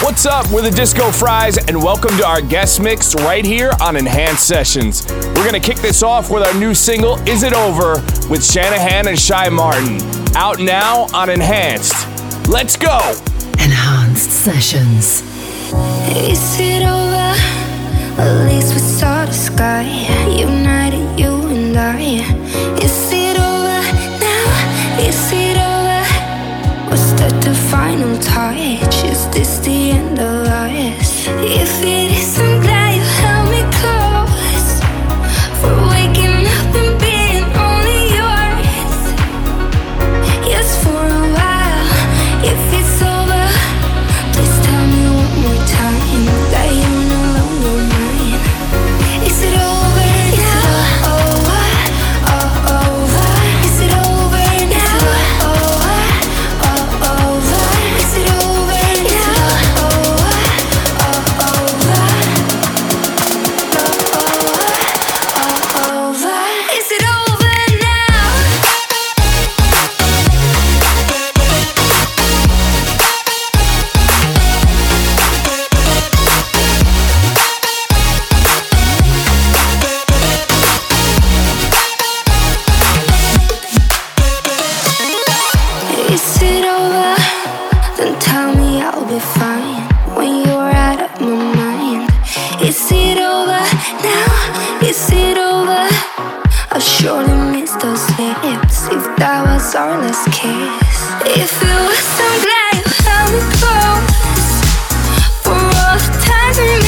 What's up? We're the Disco Fries, and welcome to our guest mix right here on Enhanced Sessions. We're gonna kick this off with our new single, Is It Over, with Shanahan and Shy Martin. Out now on Enhanced. Let's go! Enhanced Sessions. Is it over? At least we saw the sky. United, you and I. final touch? Is this the end of us? If it is, Is it over? Then tell me I'll be fine when you're out of my mind. Is it over now? Is it over? I surely miss those lips if that was our last kiss. If it was, I'm glad for all the times we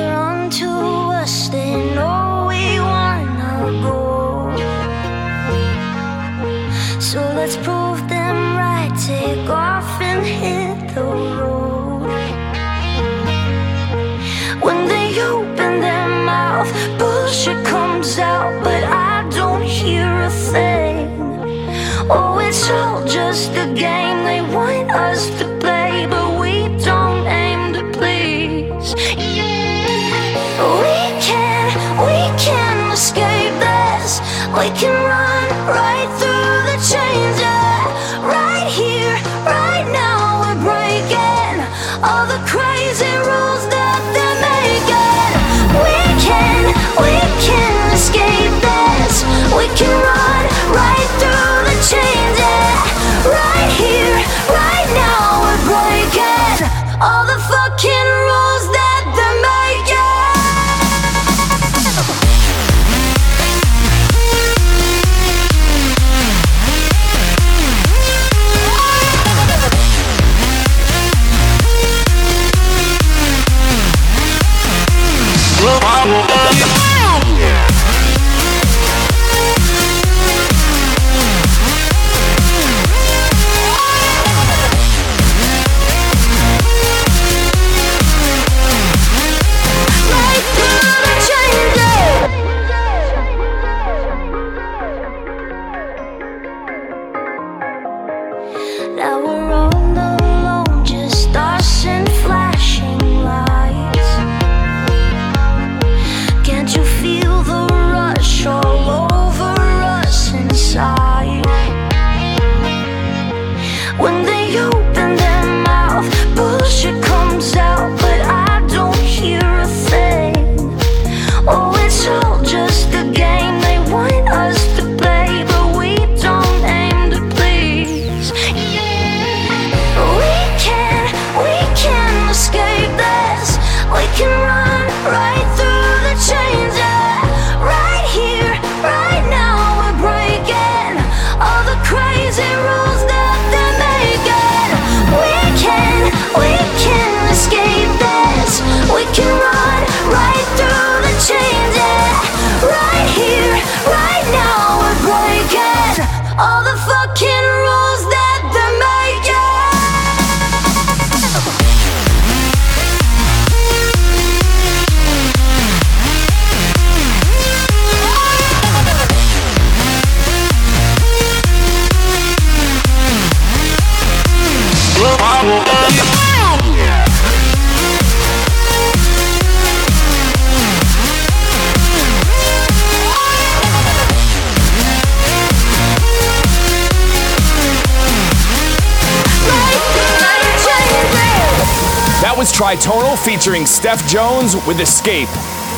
was Tritonal featuring Steph Jones with Escape.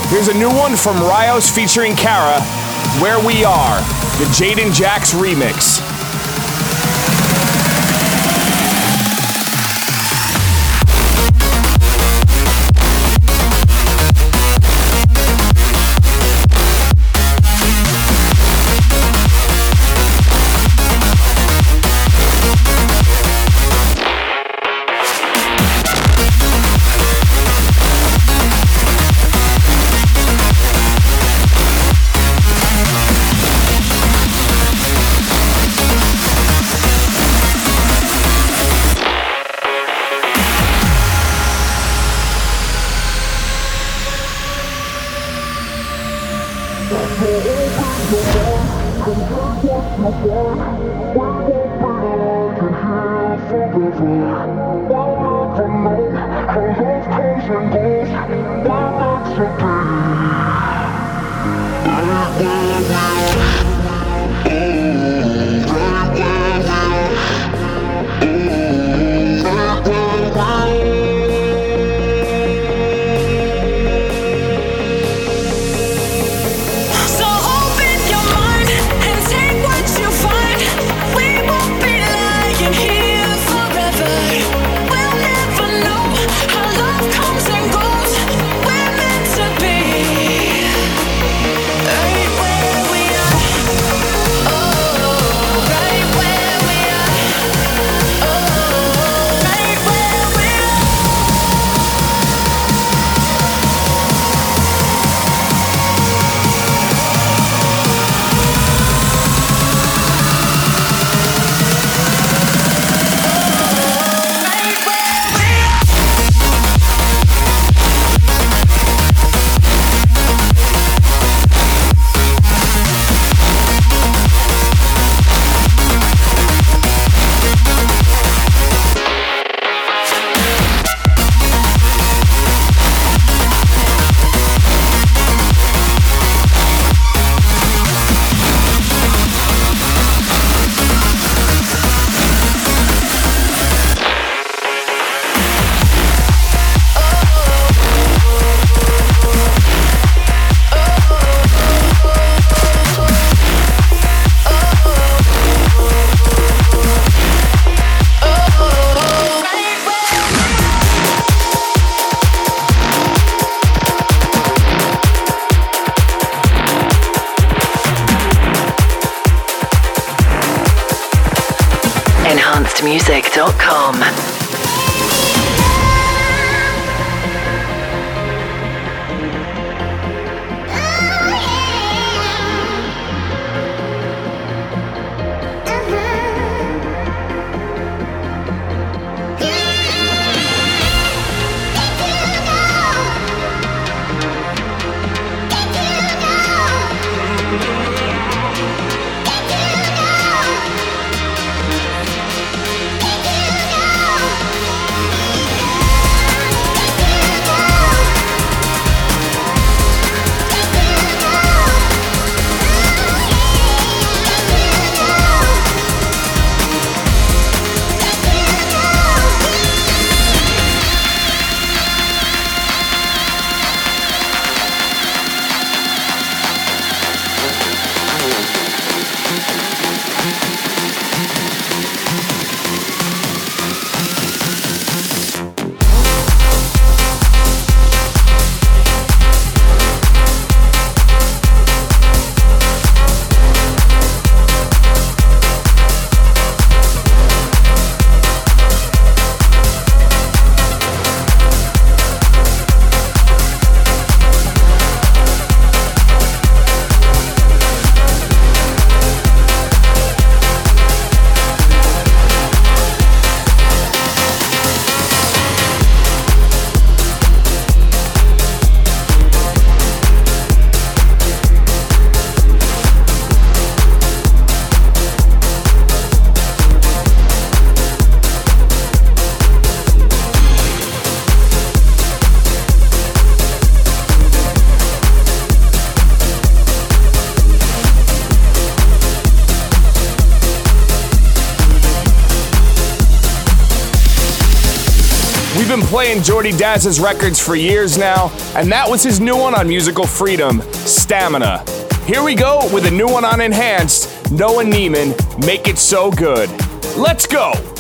Here's a new one from Rios featuring Kara, Where We Are, the Jaden Jax remix. Playing Jordy Dazz's records for years now, and that was his new one on Musical Freedom, Stamina. Here we go with a new one on Enhanced, Noah Neiman, Make It So Good. Let's go!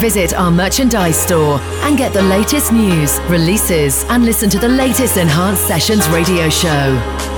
Visit our merchandise store and get the latest news, releases, and listen to the latest Enhanced Sessions radio show.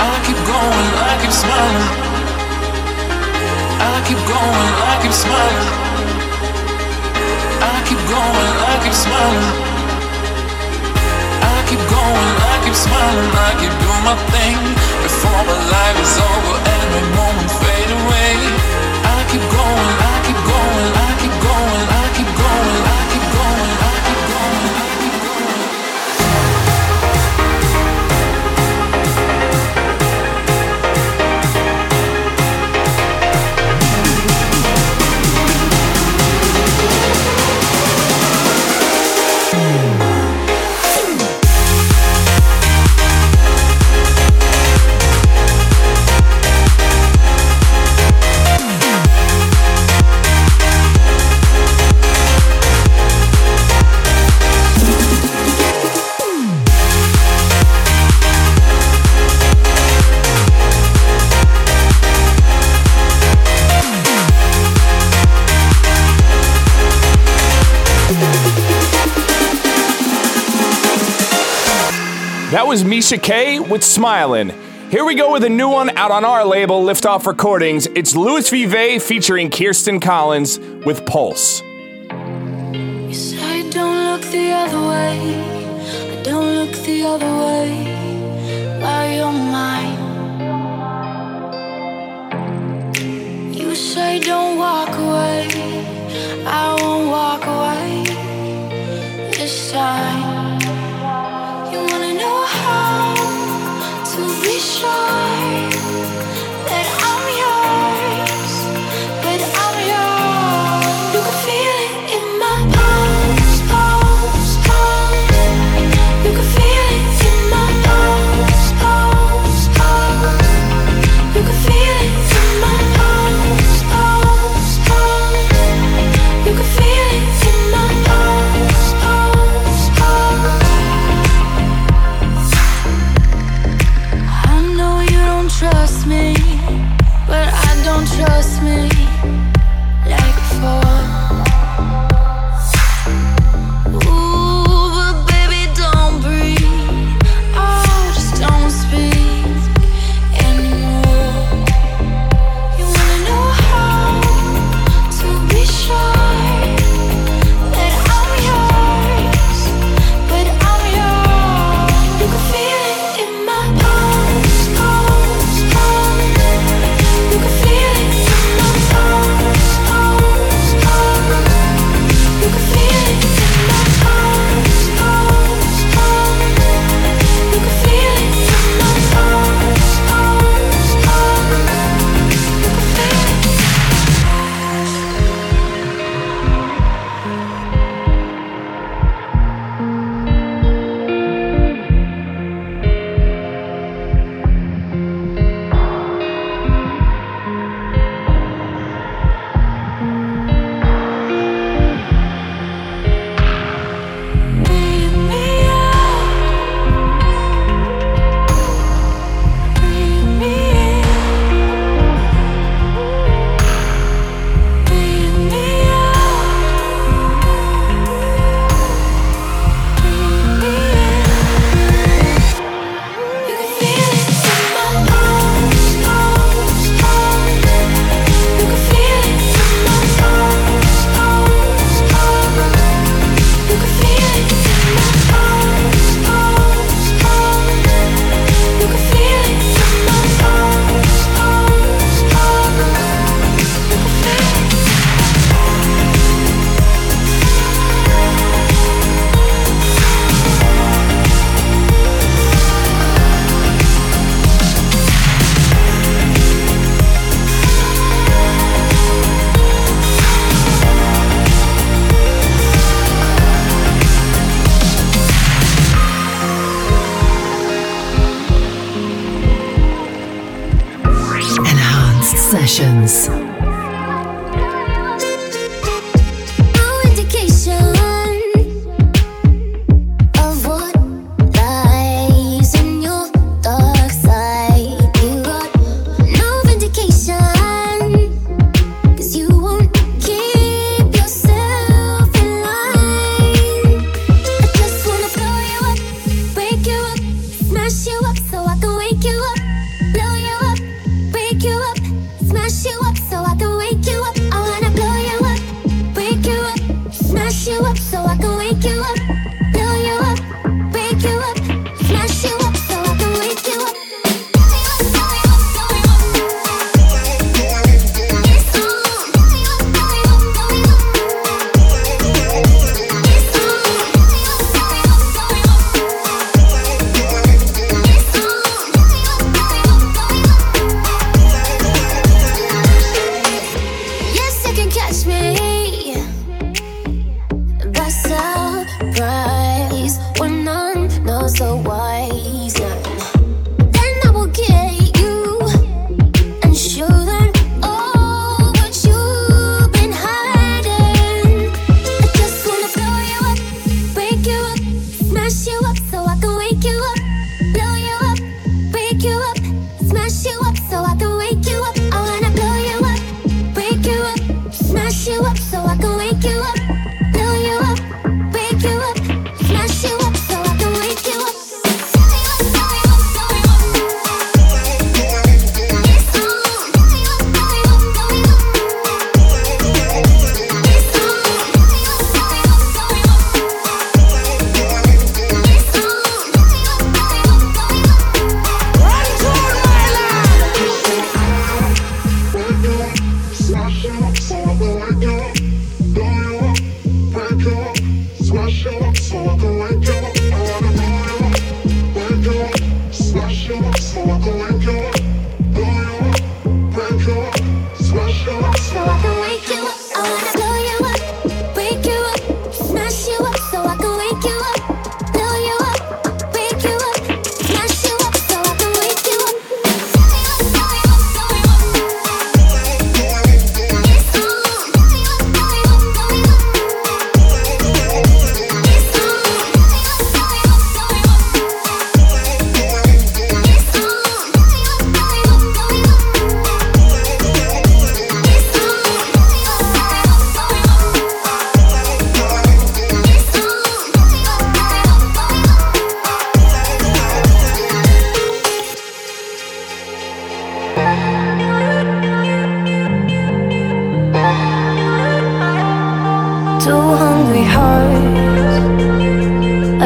I keep going, I keep smiling. I keep going, I keep smiling. I keep going, I keep smiling. I keep going, I keep smiling. I keep doing my thing before my life is over and my moments fade away. Was Misha K with Smilin'. Here we go with a new one out on our label, Liftoff Recordings. It's Louis Vive featuring Kirsten Collins with Pulse. You say don't look the other way. I don't look the other way. Mine. You say don't walk away.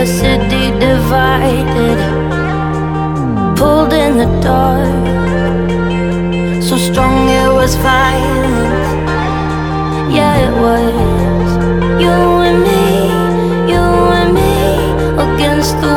a city divided, pulled in the dark. So strong it was violent. Yeah, it was. You and me, you and me against the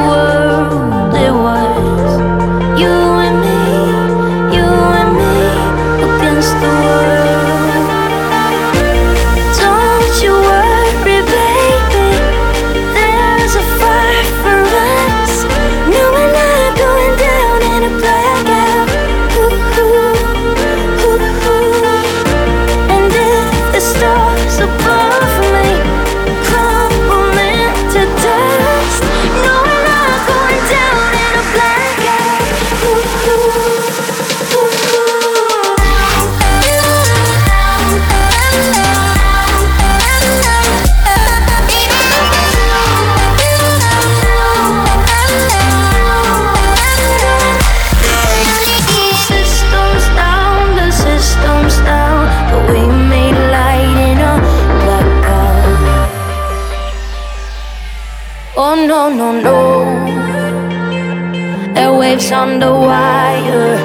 the wire.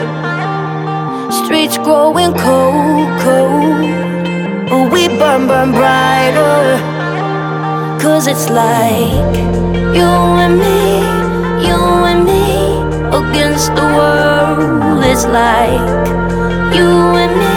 Streets growing cold, cold. We burn, burn brighter. Cause it's like you and me, you and me against the world. It's like you and me.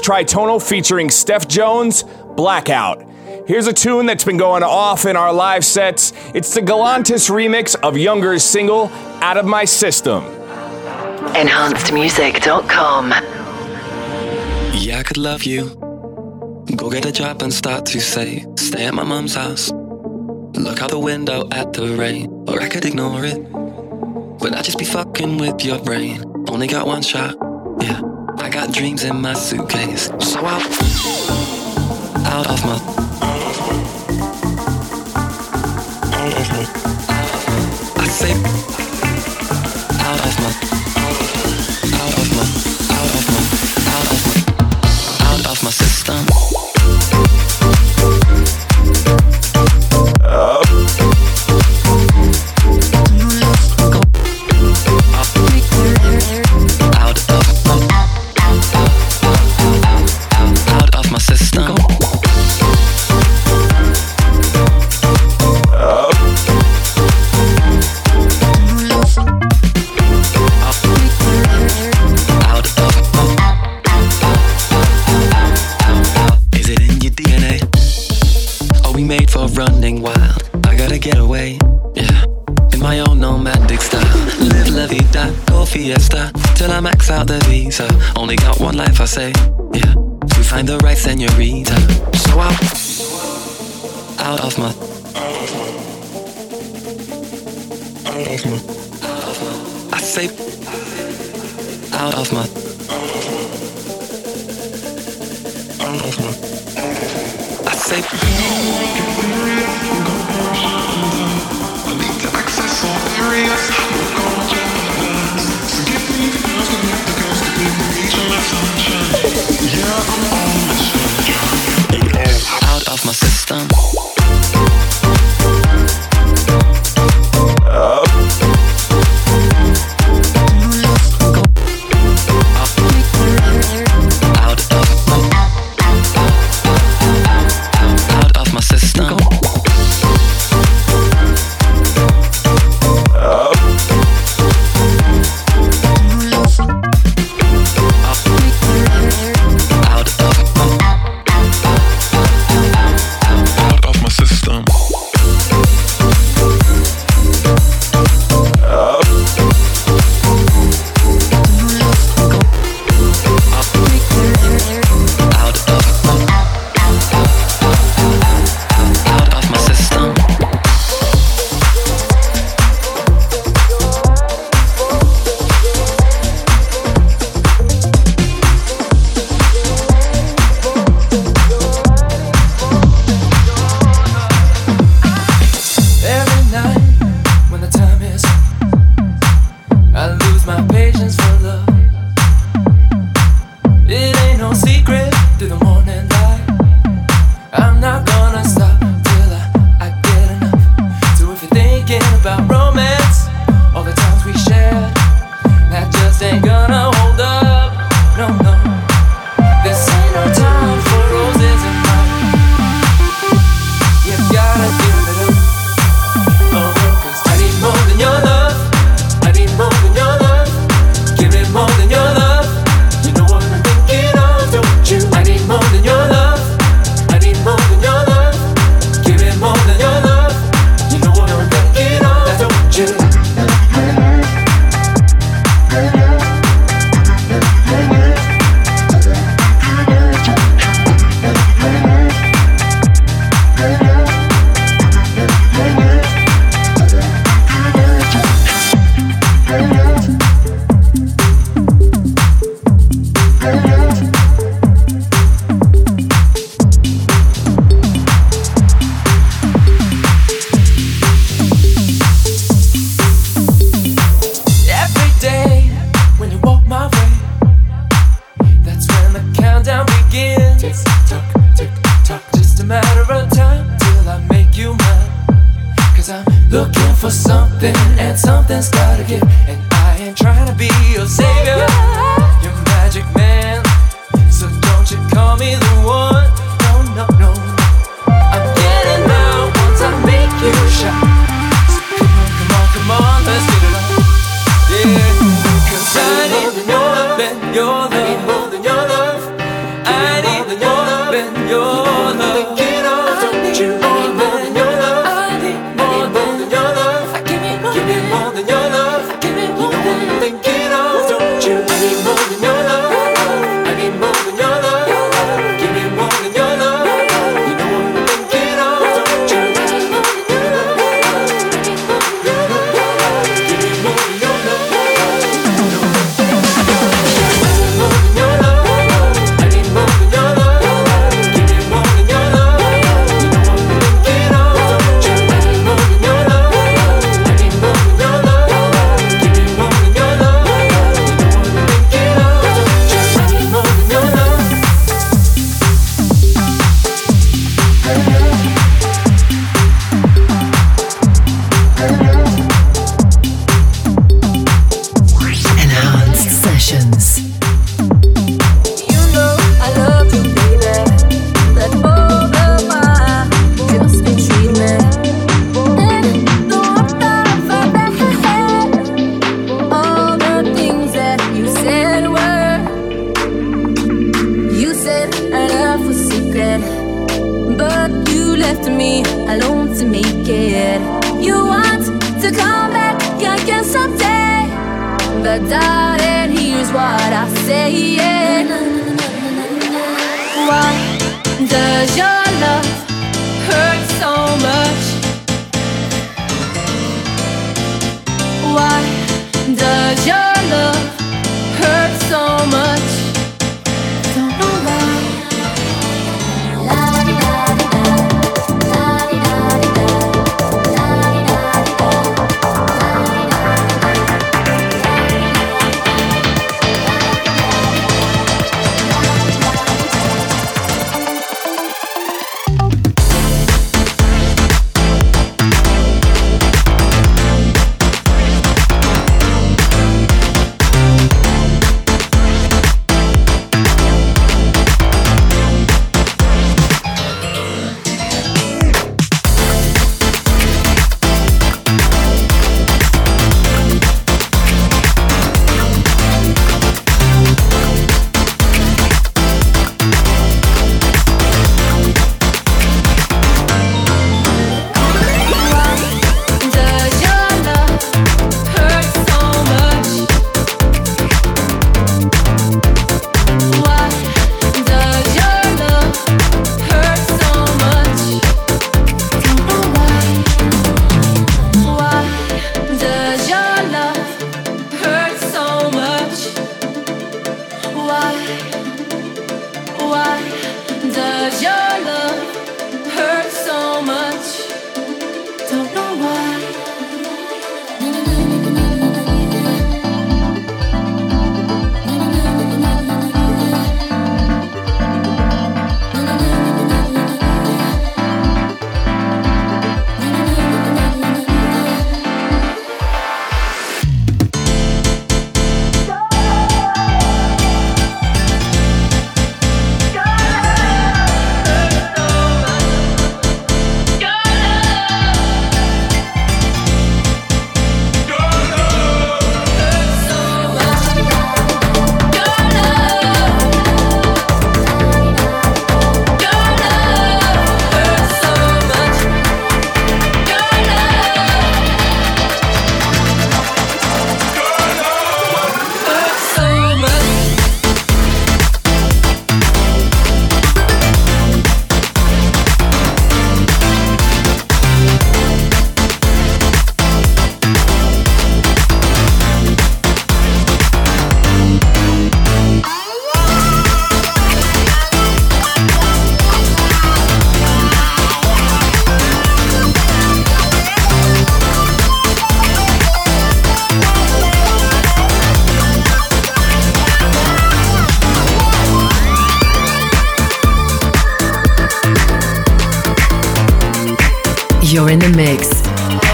Tritoneal Tritonal featuring Steph Jones, Blackout. Here's a tune that's been going off in our live sets. It's the Galantis remix of Younger's single, Out of My System. EnhancedMusic.com. Yeah, I could love you. Go get a job and start to say, Stay at my mom's house. Look out the window at the rain, or I could ignore it. But I'd just be fucking with your brain. Only got one shot. I got dreams in my suitcase. So I out of my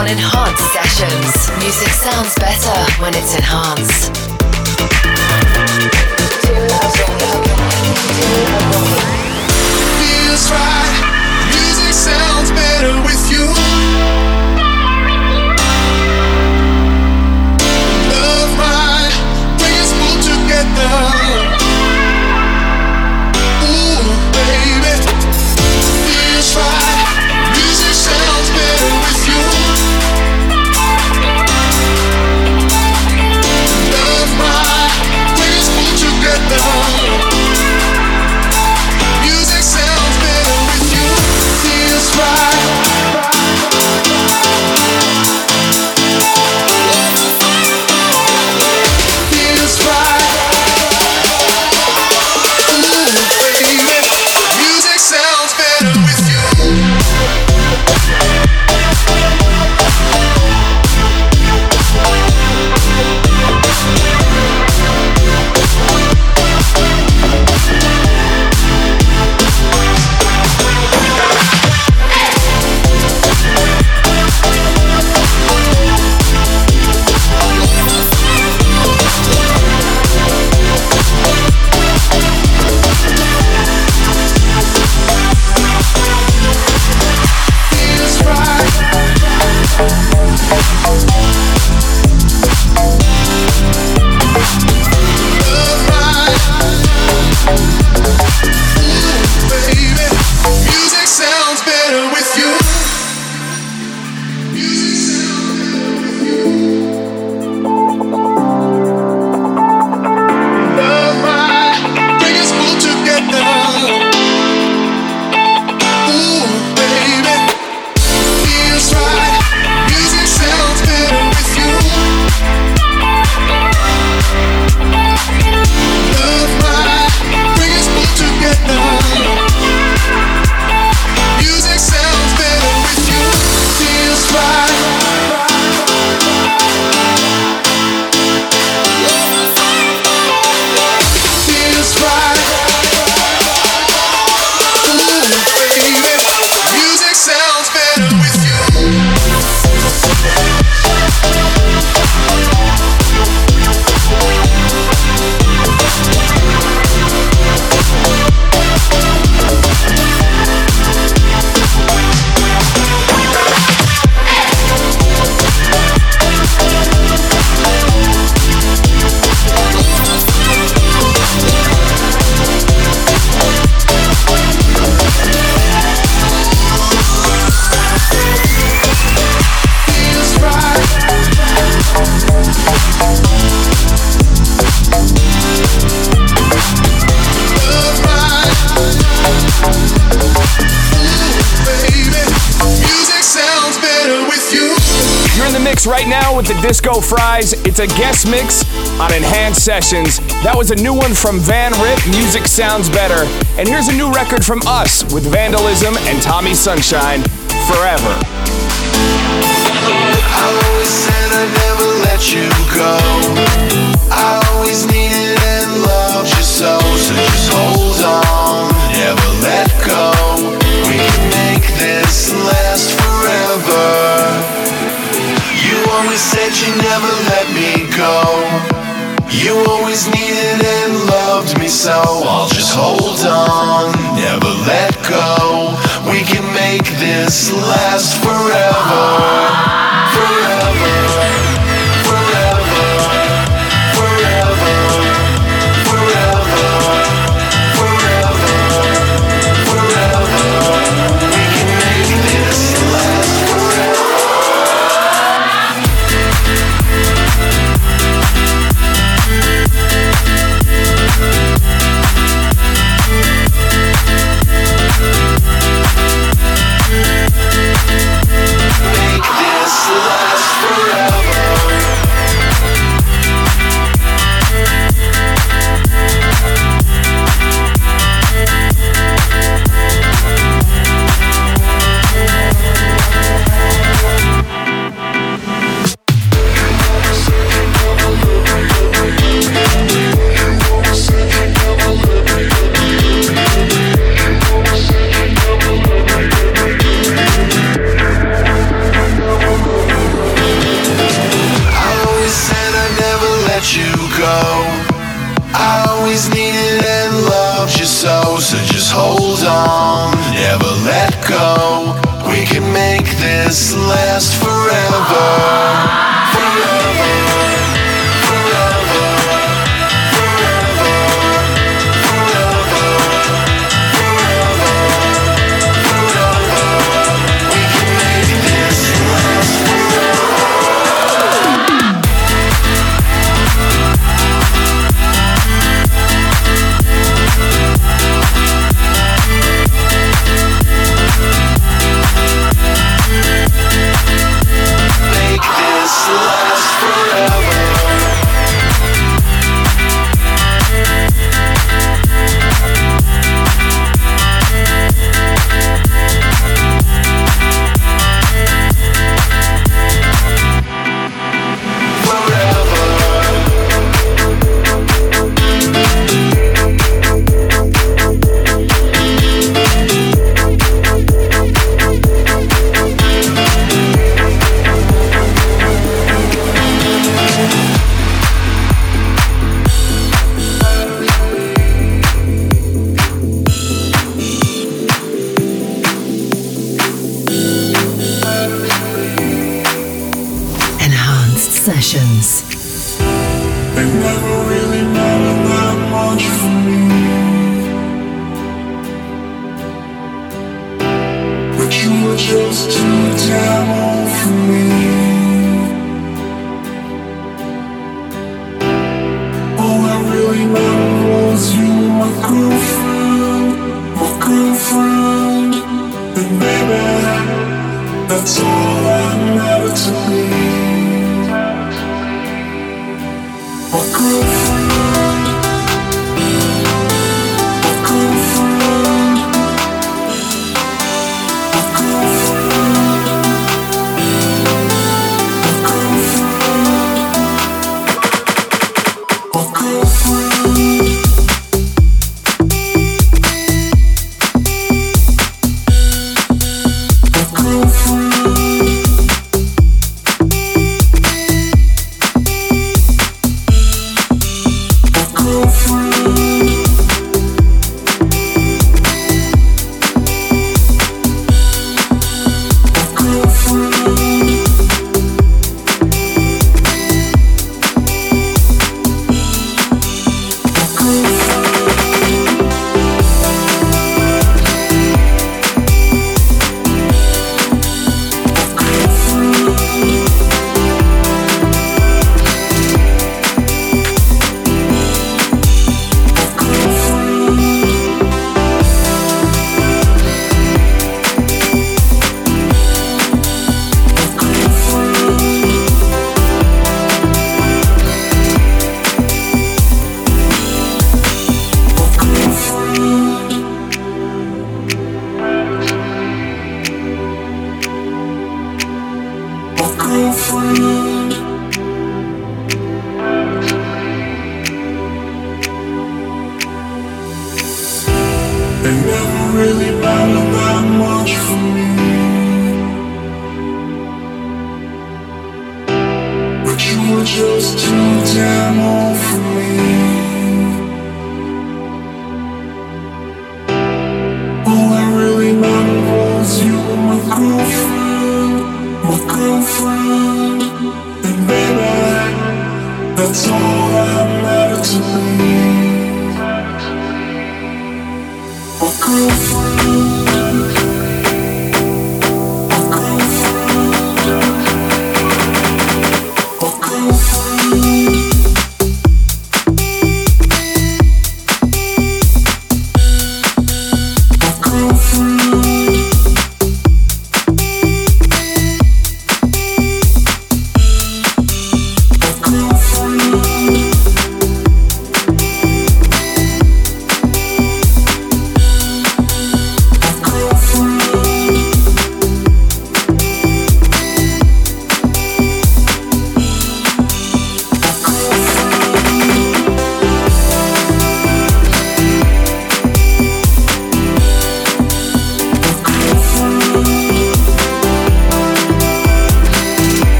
on Enhanced Sessions. Music sounds better when it's enhanced. Feels right. Music sounds better with you. Love mine. Bring us all together. Ooh, baby. Feels right. Music sounds better with you. It's a guest mix on Enhanced Sessions. That was a new one from Van Rip, Music Sounds Better. And here's a new record from us with Vandalism and Tommy Sunshine, Forever. I always said I'd never let you go. I always needed and loved you so, so just hold on, never let go. We can make this last forever. You always said you never me go. You always needed and loved me so. I'll just hold on, never let go. We can make this last forever. Forever. Forever.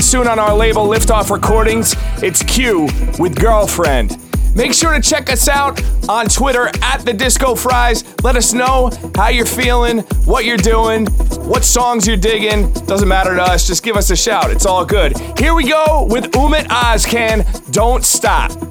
Coming soon on our label Liftoff Recordings. It's Q with Girlfriend. Make sure to check us out on Twitter at the Disco Fries. Let us know how you're feeling, what you're doing, what songs you're digging. Doesn't matter to us. Just give us a shout. It's all good. Here we go with Ummet Ozcan. Don't stop.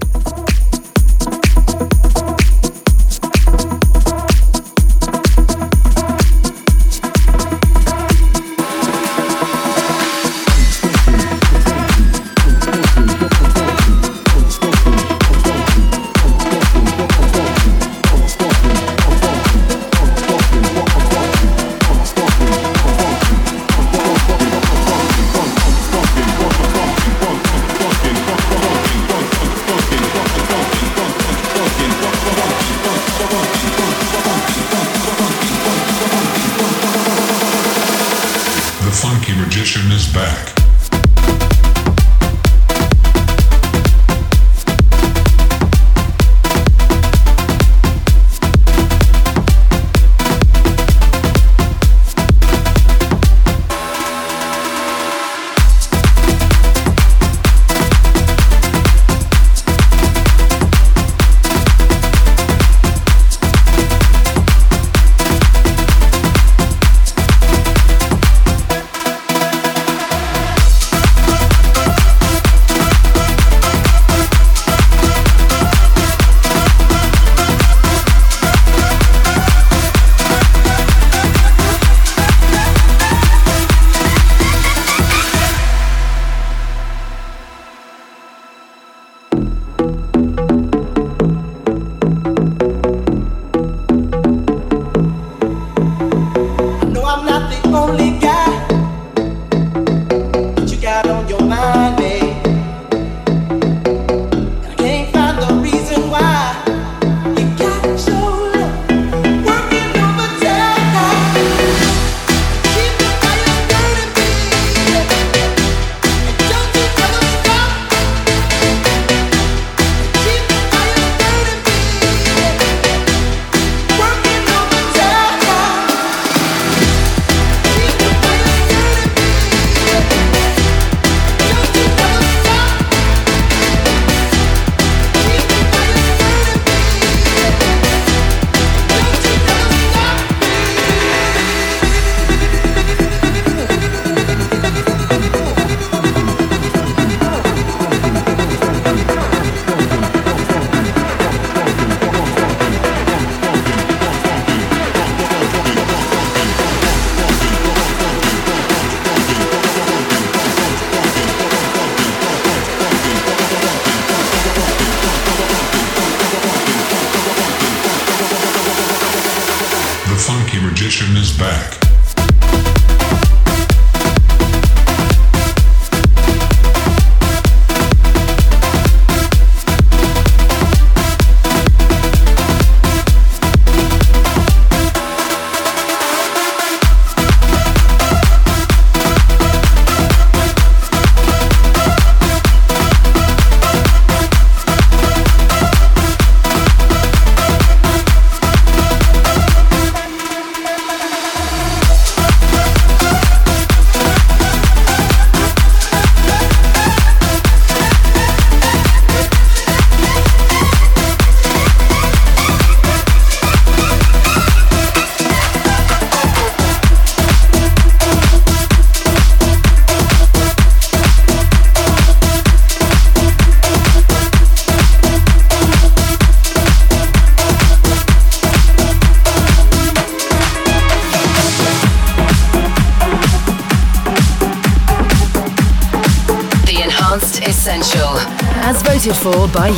condition is back.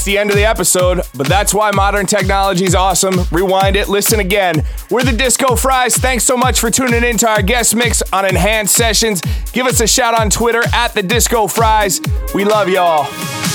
It's the end of the episode, but that's why modern technology is awesome. Rewind it, listen again. We're the Disco Fries. Thanks so much for tuning in to our guest mix on Enhanced Sessions. Give us a shout on Twitter at the Disco Fries. We love y'all.